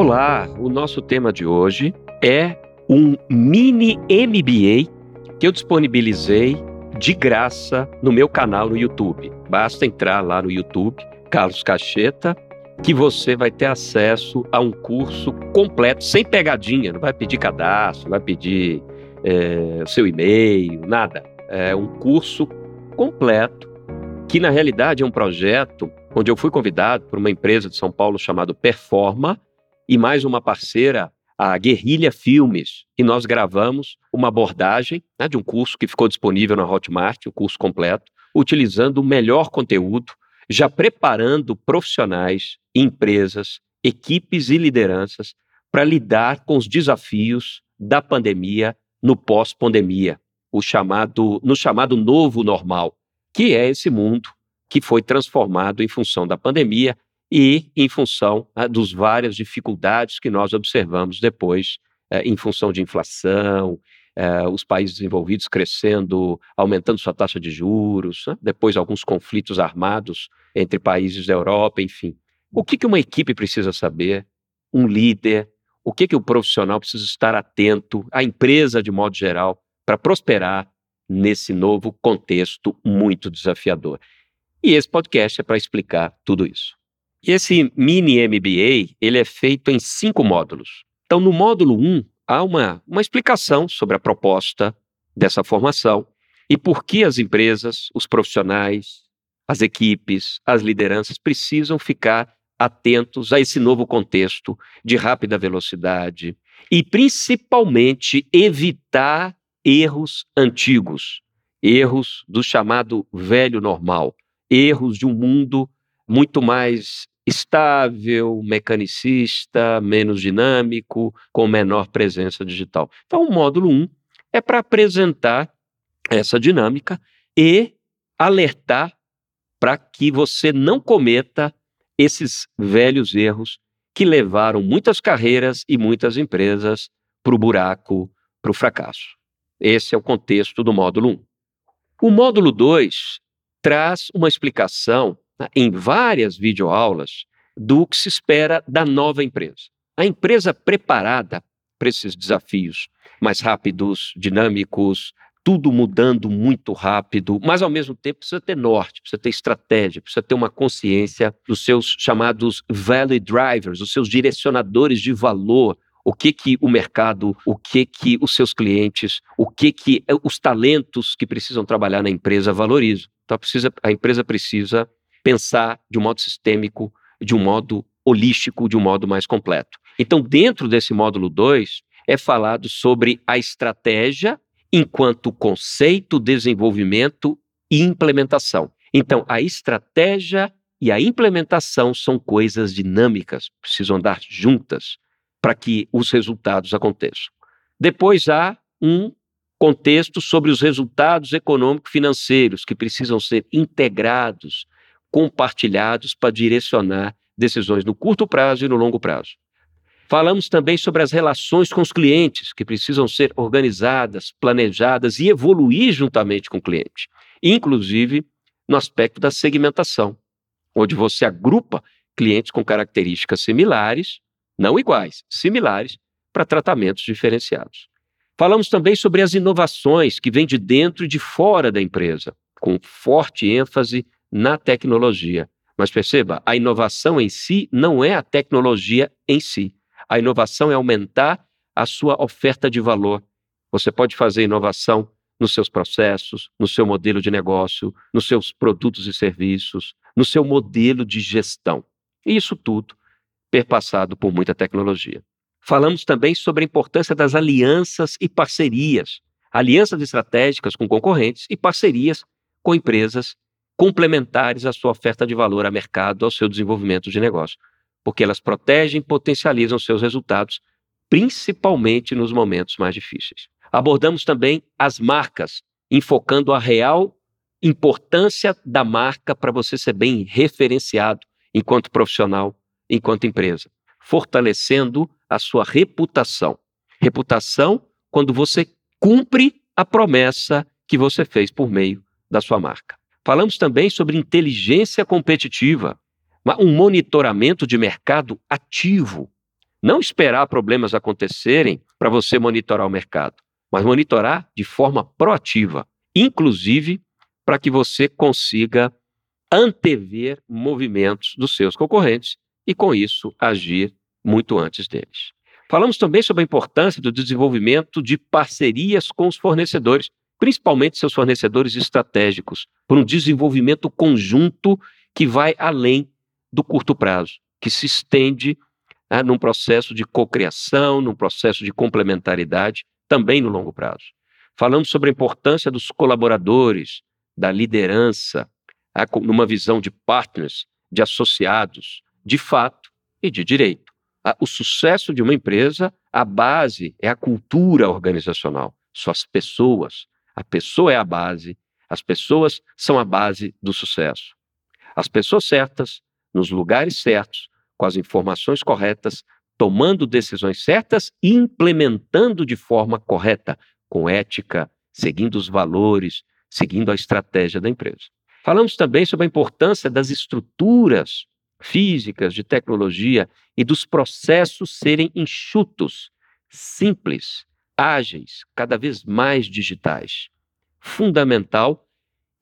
Olá, o nosso tema de hoje é um mini MBA que eu disponibilizei de graça no meu canal no YouTube. Basta entrar lá no YouTube, Carlos Cacheta, que você vai ter acesso a um curso completo, sem pegadinha, não vai pedir cadastro, não vai pedir é, seu e-mail, nada. É um curso completo, que na realidade é um projeto onde eu fui convidado por uma empresa de São Paulo chamada Performa e mais uma parceira, a Guerrilha Filmes, e nós gravamos uma abordagem né, de um curso que ficou disponível na Hotmart, o curso completo, utilizando o melhor conteúdo, já preparando profissionais, empresas, equipes e lideranças para lidar com os desafios da pandemia no pós-pandemia, o chamado no chamado novo normal, que é esse mundo que foi transformado em função da pandemia e em função né, dos várias dificuldades que nós observamos depois, é, em função de inflação, é, os países desenvolvidos crescendo, aumentando sua taxa de juros, né, depois alguns conflitos armados entre países da Europa, enfim. O que, que uma equipe precisa saber? Um líder? O que, que o profissional precisa estar atento? A empresa, de modo geral, para prosperar nesse novo contexto muito desafiador. E esse podcast é para explicar tudo isso. E esse mini MBA, ele é feito em cinco módulos. Então, no módulo 1, um, há uma, uma explicação sobre a proposta dessa formação e por que as empresas, os profissionais, as equipes, as lideranças precisam ficar atentos a esse novo contexto de rápida velocidade e, principalmente, evitar erros antigos, erros do chamado velho normal, erros de um mundo muito mais estável, mecanicista, menos dinâmico, com menor presença digital. Então, o módulo 1 é para apresentar essa dinâmica e alertar para que você não cometa esses velhos erros que levaram muitas carreiras e muitas empresas para o buraco, para o fracasso. Esse é o contexto do módulo 1. O módulo 2 traz uma explicação em várias videoaulas do que se espera da nova empresa. A empresa preparada para esses desafios mais rápidos, dinâmicos, tudo mudando muito rápido, mas ao mesmo tempo precisa ter norte, precisa ter estratégia, precisa ter uma consciência dos seus chamados value drivers, os seus direcionadores de valor, o que que o mercado, o que que os seus clientes, o que que eh, os talentos que precisam trabalhar na empresa valorizam. Então precisa, a empresa precisa pensar de um modo sistêmico, de um modo holístico, de um modo mais completo. Então, dentro desse módulo 2, é falado sobre a estratégia enquanto conceito, desenvolvimento e implementação. Então, a estratégia e a implementação são coisas dinâmicas, precisam andar juntas para que os resultados aconteçam. Depois há um contexto sobre os resultados econômico-financeiros que precisam ser integrados compartilhados para direcionar decisões no curto prazo e no longo prazo. Falamos também sobre as relações com os clientes, que precisam ser organizadas, planejadas e evoluir juntamente com o cliente, inclusive no aspecto da segmentação, onde você agrupa clientes com características similares, não iguais, similares, para tratamentos diferenciados. Falamos também sobre as inovações que vêm de dentro e de fora da empresa, com forte ênfase na tecnologia. Mas perceba, a inovação em si não é a tecnologia em si. A inovação é aumentar a sua oferta de valor. Você pode fazer inovação nos seus processos, no seu modelo de negócio, nos seus produtos e serviços, no seu modelo de gestão. E isso tudo perpassado por muita tecnologia. Falamos também sobre a importância das alianças e parcerias, alianças estratégicas com concorrentes e parcerias com empresas complementares à sua oferta de valor a mercado, ao seu desenvolvimento de negócio, porque elas protegem e potencializam seus resultados, principalmente nos momentos mais difíceis. Abordamos também as marcas, enfocando a real importância da marca para você ser bem referenciado enquanto profissional, enquanto empresa, fortalecendo a sua reputação. Reputação quando você cumpre a promessa que você fez por meio da sua marca. Falamos também sobre inteligência competitiva, um monitoramento de mercado ativo. Não esperar problemas acontecerem para você monitorar o mercado, mas monitorar de forma proativa, inclusive para que você consiga antever movimentos dos seus concorrentes e, com isso, agir muito antes deles. Falamos também sobre a importância do desenvolvimento de parcerias com os fornecedores, principalmente seus fornecedores estratégicos, por um desenvolvimento conjunto que vai além do curto prazo, que se estende né, num processo de cocriação, num processo de complementaridade, também no longo prazo. Falamos sobre a importância dos colaboradores, da liderança, né, numa visão de partners, de associados, de fato e de direito. O sucesso de uma empresa, a base é a cultura organizacional, suas pessoas. A pessoa é a base, as pessoas são a base do sucesso. As pessoas certas, nos lugares certos, com as informações corretas, tomando decisões certas e implementando de forma correta, com ética, seguindo os valores, seguindo a estratégia da empresa. Falamos também sobre a importância das estruturas físicas, de tecnologia e dos processos serem enxutos, simples, ágeis, cada vez mais digitais. Fundamental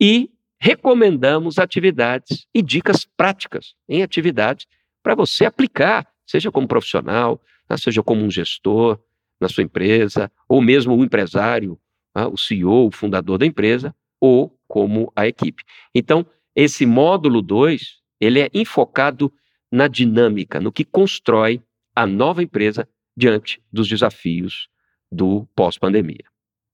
e recomendamos atividades e dicas práticas em atividades para você aplicar, seja como profissional, né, seja como um gestor na sua empresa, ou mesmo o empresário, né, o CEO, o fundador da empresa, ou como a equipe. Então, esse módulo 2, ele é enfocado na dinâmica, no que constrói a nova empresa diante dos desafios do pós-pandemia.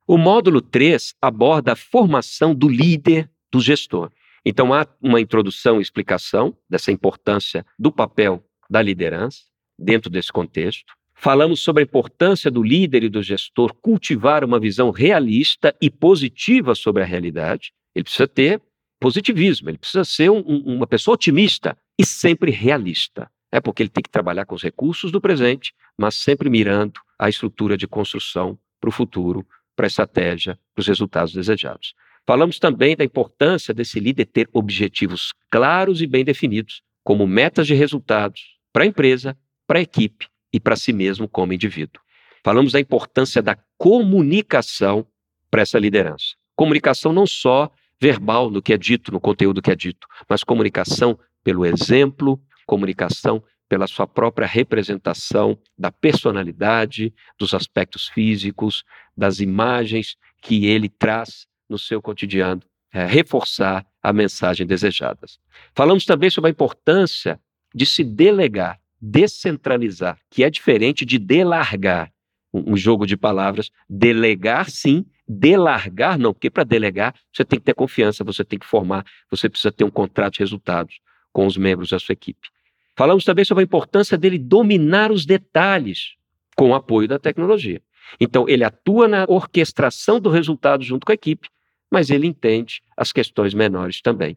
O módulo 3 aborda a formação do líder, do gestor. Então, há uma introdução e explicação dessa importância do papel da liderança dentro desse contexto. Falamos sobre a importância do líder e do gestor cultivar uma visão realista e positiva sobre a realidade. Ele precisa ter positivismo, ele precisa ser um, um, uma pessoa otimista e sempre realista. É porque ele tem que trabalhar com os recursos do presente, mas sempre mirando a estrutura de construção para o futuro, para a estratégia, para os resultados desejados. Falamos também da importância desse líder ter objetivos claros e bem definidos, como metas de resultados para a empresa, para a equipe e para si mesmo como indivíduo. Falamos da importância da comunicação para essa liderança. Comunicação não só verbal no que é dito, no conteúdo que é dito, mas comunicação pelo exemplo, comunicação pela sua própria representação da personalidade, dos aspectos físicos, das imagens que ele traz no seu cotidiano, é, reforçar a mensagem desejada. Falamos também sobre a importância de se delegar, descentralizar, que é diferente de delargar. Um, um jogo de palavras, delegar sim, delargar não, porque para delegar você tem que ter confiança, você tem que formar, você precisa ter um contrato de resultados com os membros da sua equipe. Falamos também sobre a importância dele dominar os detalhes com o apoio da tecnologia. Então, ele atua na orquestração do resultado junto com a equipe, mas ele entende as questões menores também.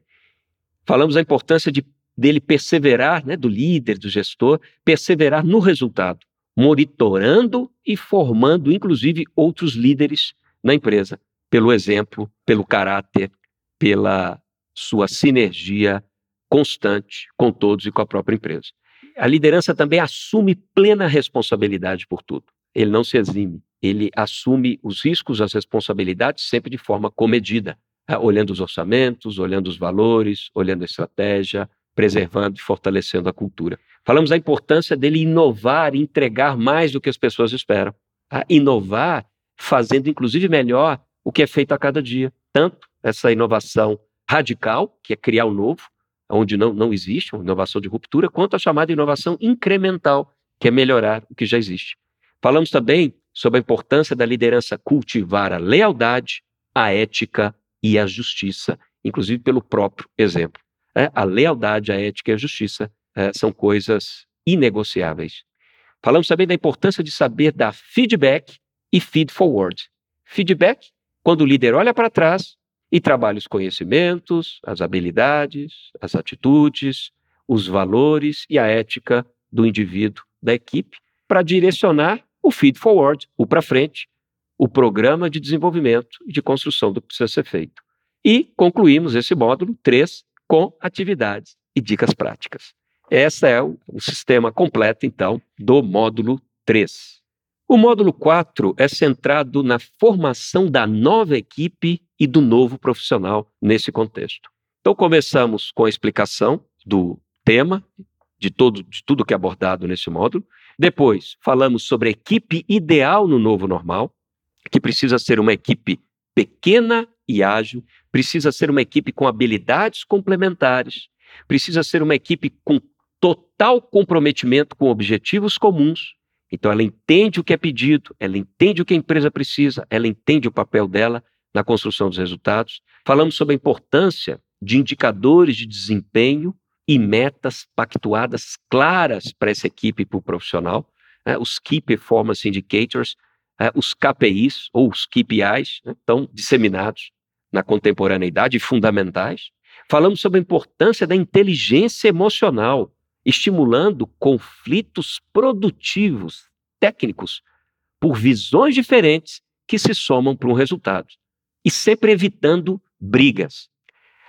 Falamos da importância de, dele perseverar, né, do líder, do gestor, perseverar no resultado, monitorando e formando, inclusive, outros líderes na empresa, pelo exemplo, pelo caráter, pela sua sinergia constante com todos e com a própria empresa. A liderança também assume plena responsabilidade por tudo. Ele não se exime ele assume os riscos, as responsabilidades sempre de forma comedida, né? olhando os orçamentos, olhando os valores, olhando a estratégia, preservando e fortalecendo a cultura. Falamos da importância dele inovar e entregar mais do que as pessoas esperam. Tá? Inovar fazendo, inclusive, melhor o que é feito a cada dia. Tanto essa inovação radical, que é criar o novo, onde não, não existe uma inovação de ruptura, quanto a chamada inovação incremental, que é melhorar o que já existe. Falamos também sobre a importância da liderança cultivar a lealdade, a ética e a justiça, inclusive pelo próprio exemplo. É, a lealdade, a ética e a justiça é, são coisas inegociáveis. Falamos também da importância de saber dar feedback e feed forward. Feedback, quando o líder olha para trás e trabalha os conhecimentos, as habilidades, as atitudes, os valores e a ética do indivíduo, da equipe, para direcionar o feed forward, o para frente, o programa de desenvolvimento e de construção do que precisa ser feito. E concluímos esse módulo 3 com atividades e dicas práticas. Esse é o, o sistema completo, então, do módulo 3. O módulo 4 é centrado na formação da nova equipe e do novo profissional nesse contexto. Então, começamos com a explicação do tema, de, todo, de tudo que é abordado nesse módulo. Depois, falamos sobre a equipe ideal no novo normal, que precisa ser uma equipe pequena e ágil, precisa ser uma equipe com habilidades complementares, precisa ser uma equipe com total comprometimento com objetivos comuns. Então, ela entende o que é pedido, ela entende o que a empresa precisa, ela entende o papel dela na construção dos resultados. Falamos sobre a importância de indicadores de desempenho e metas pactuadas claras para essa equipe e para o profissional, né? os Key Performance Indicators, é, os KPIs ou os KPIs né? estão disseminados na contemporaneidade e fundamentais. Falamos sobre a importância da inteligência emocional, estimulando conflitos produtivos, técnicos, por visões diferentes que se somam para um resultado. E sempre evitando brigas.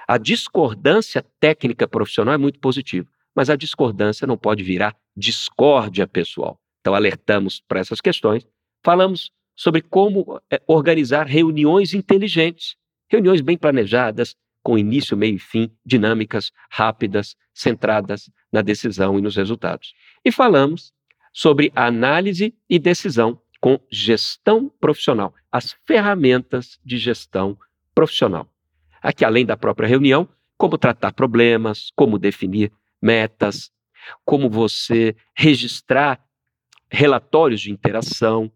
A discordância técnica profissional é muito positiva, mas a discordância não pode virar discórdia pessoal. Então, alertamos para essas questões. Falamos sobre como é, organizar reuniões inteligentes, reuniões bem planejadas, com início, meio e fim, dinâmicas, rápidas, centradas na decisão e nos resultados. E falamos sobre análise e decisão com gestão profissional, as ferramentas de gestão profissional. Aqui, além da própria reunião, como tratar problemas, como definir metas, como você registrar relatórios de interação,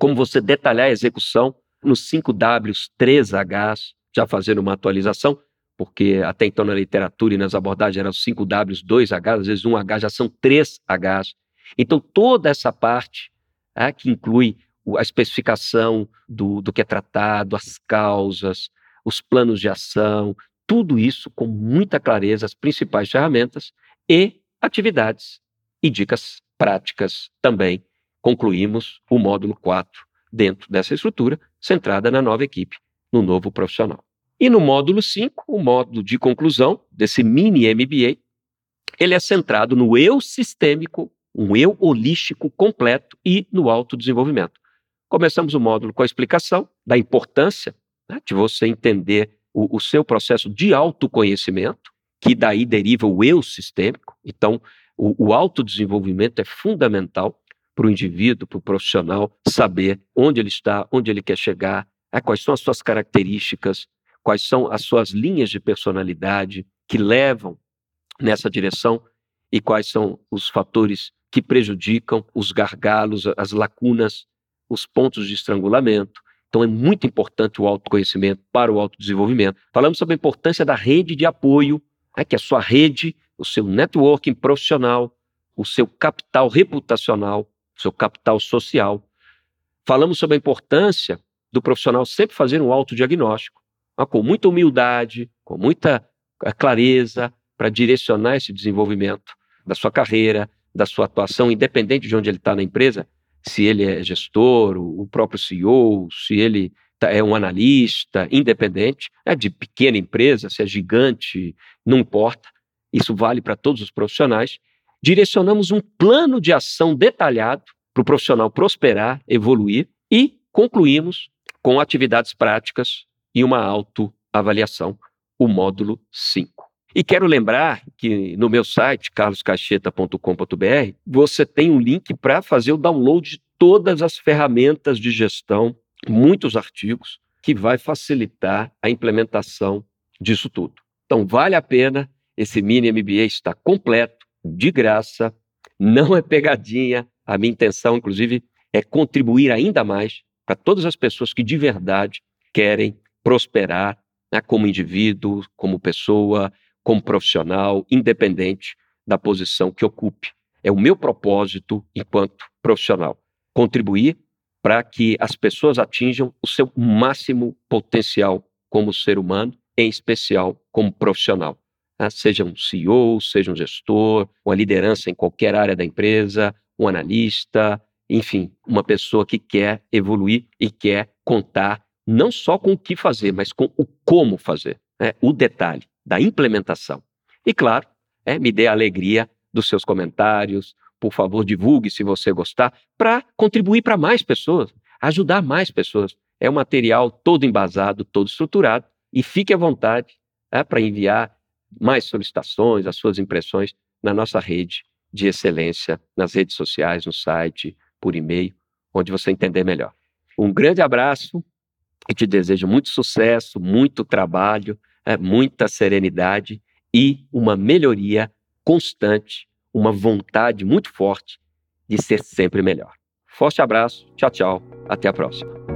como você detalhar a execução nos 5Ws, 3Hs, já fazendo uma atualização, porque até então na literatura e nas abordagens eram 5Ws, 2Hs, às vezes 1H já são 3Hs. Então, toda essa parte, é, que inclui a especificação do, do que é tratado, as causas, os planos de ação, tudo isso com muita clareza, as principais ferramentas e atividades e dicas práticas também. Concluímos o módulo 4 dentro dessa estrutura, centrada na nova equipe, no novo profissional. E no módulo 5, o módulo de conclusão desse mini MBA, ele é centrado no eu sistêmico, um eu holístico completo e no autodesenvolvimento. Começamos o módulo com a explicação da importância né, de você entender o, o seu processo de autoconhecimento, que daí deriva o eu sistêmico. Então, o, o autodesenvolvimento é fundamental para o indivíduo, para o profissional, saber onde ele está, onde ele quer chegar, né, quais são as suas características, quais são as suas linhas de personalidade que levam nessa direção e quais são os fatores que prejudicam, os gargalos, as lacunas, os pontos de estrangulamento. Então é muito importante o autoconhecimento para o autodesenvolvimento. Falamos sobre a importância da rede de apoio, né, que é a sua rede, o seu networking profissional, o seu capital reputacional, o seu capital social. Falamos sobre a importância do profissional sempre fazer um autodiagnóstico, né, com muita humildade, com muita eh, clareza, para direcionar esse desenvolvimento da sua carreira, da sua atuação, independente de onde ele está na empresa, se ele é gestor, o próprio CEO, se ele tá, é um analista independente, é de pequena empresa, se é gigante, não importa. Isso vale para todos os profissionais. Direcionamos um plano de ação detalhado para o profissional prosperar, evoluir e concluímos com atividades práticas e uma autoavaliação, o módulo 5. E quero lembrar que no meu site, carloscacheta.com.br, você tem um link para fazer o download de todas as ferramentas de gestão, muitos artigos, que vai facilitar a implementação disso tudo. Então, vale a pena, esse mini MBA está completo, de graça, não é pegadinha. A minha intenção, inclusive, é contribuir ainda mais para todas as pessoas que de verdade querem prosperar né, como indivíduo, como pessoa, como profissional, independente da posição que ocupe. É o meu propósito enquanto profissional contribuir para que as pessoas atinjam o seu máximo potencial como ser humano, em especial como profissional. Né? Seja um CEO, seja um gestor, uma liderança em qualquer área da empresa, um analista, enfim, uma pessoa que quer evoluir e quer contar não só com o que fazer, mas com o como fazer, né? o detalhe da implementação. E claro, é, me dê a alegria dos seus comentários. Por favor, divulgue se você gostar, para contribuir para mais pessoas, ajudar mais pessoas. É um material todo embasado, todo estruturado. E fique à vontade é, para enviar mais solicitações, as suas impressões na nossa rede de excelência, nas redes sociais, no site, por e-mail, onde você entender melhor. Um grande abraço e te desejo muito sucesso, muito trabalho, é, muita serenidade e uma melhoria constante, uma vontade muito forte de ser sempre melhor. Forte abraço, tchau, tchau, até a próxima.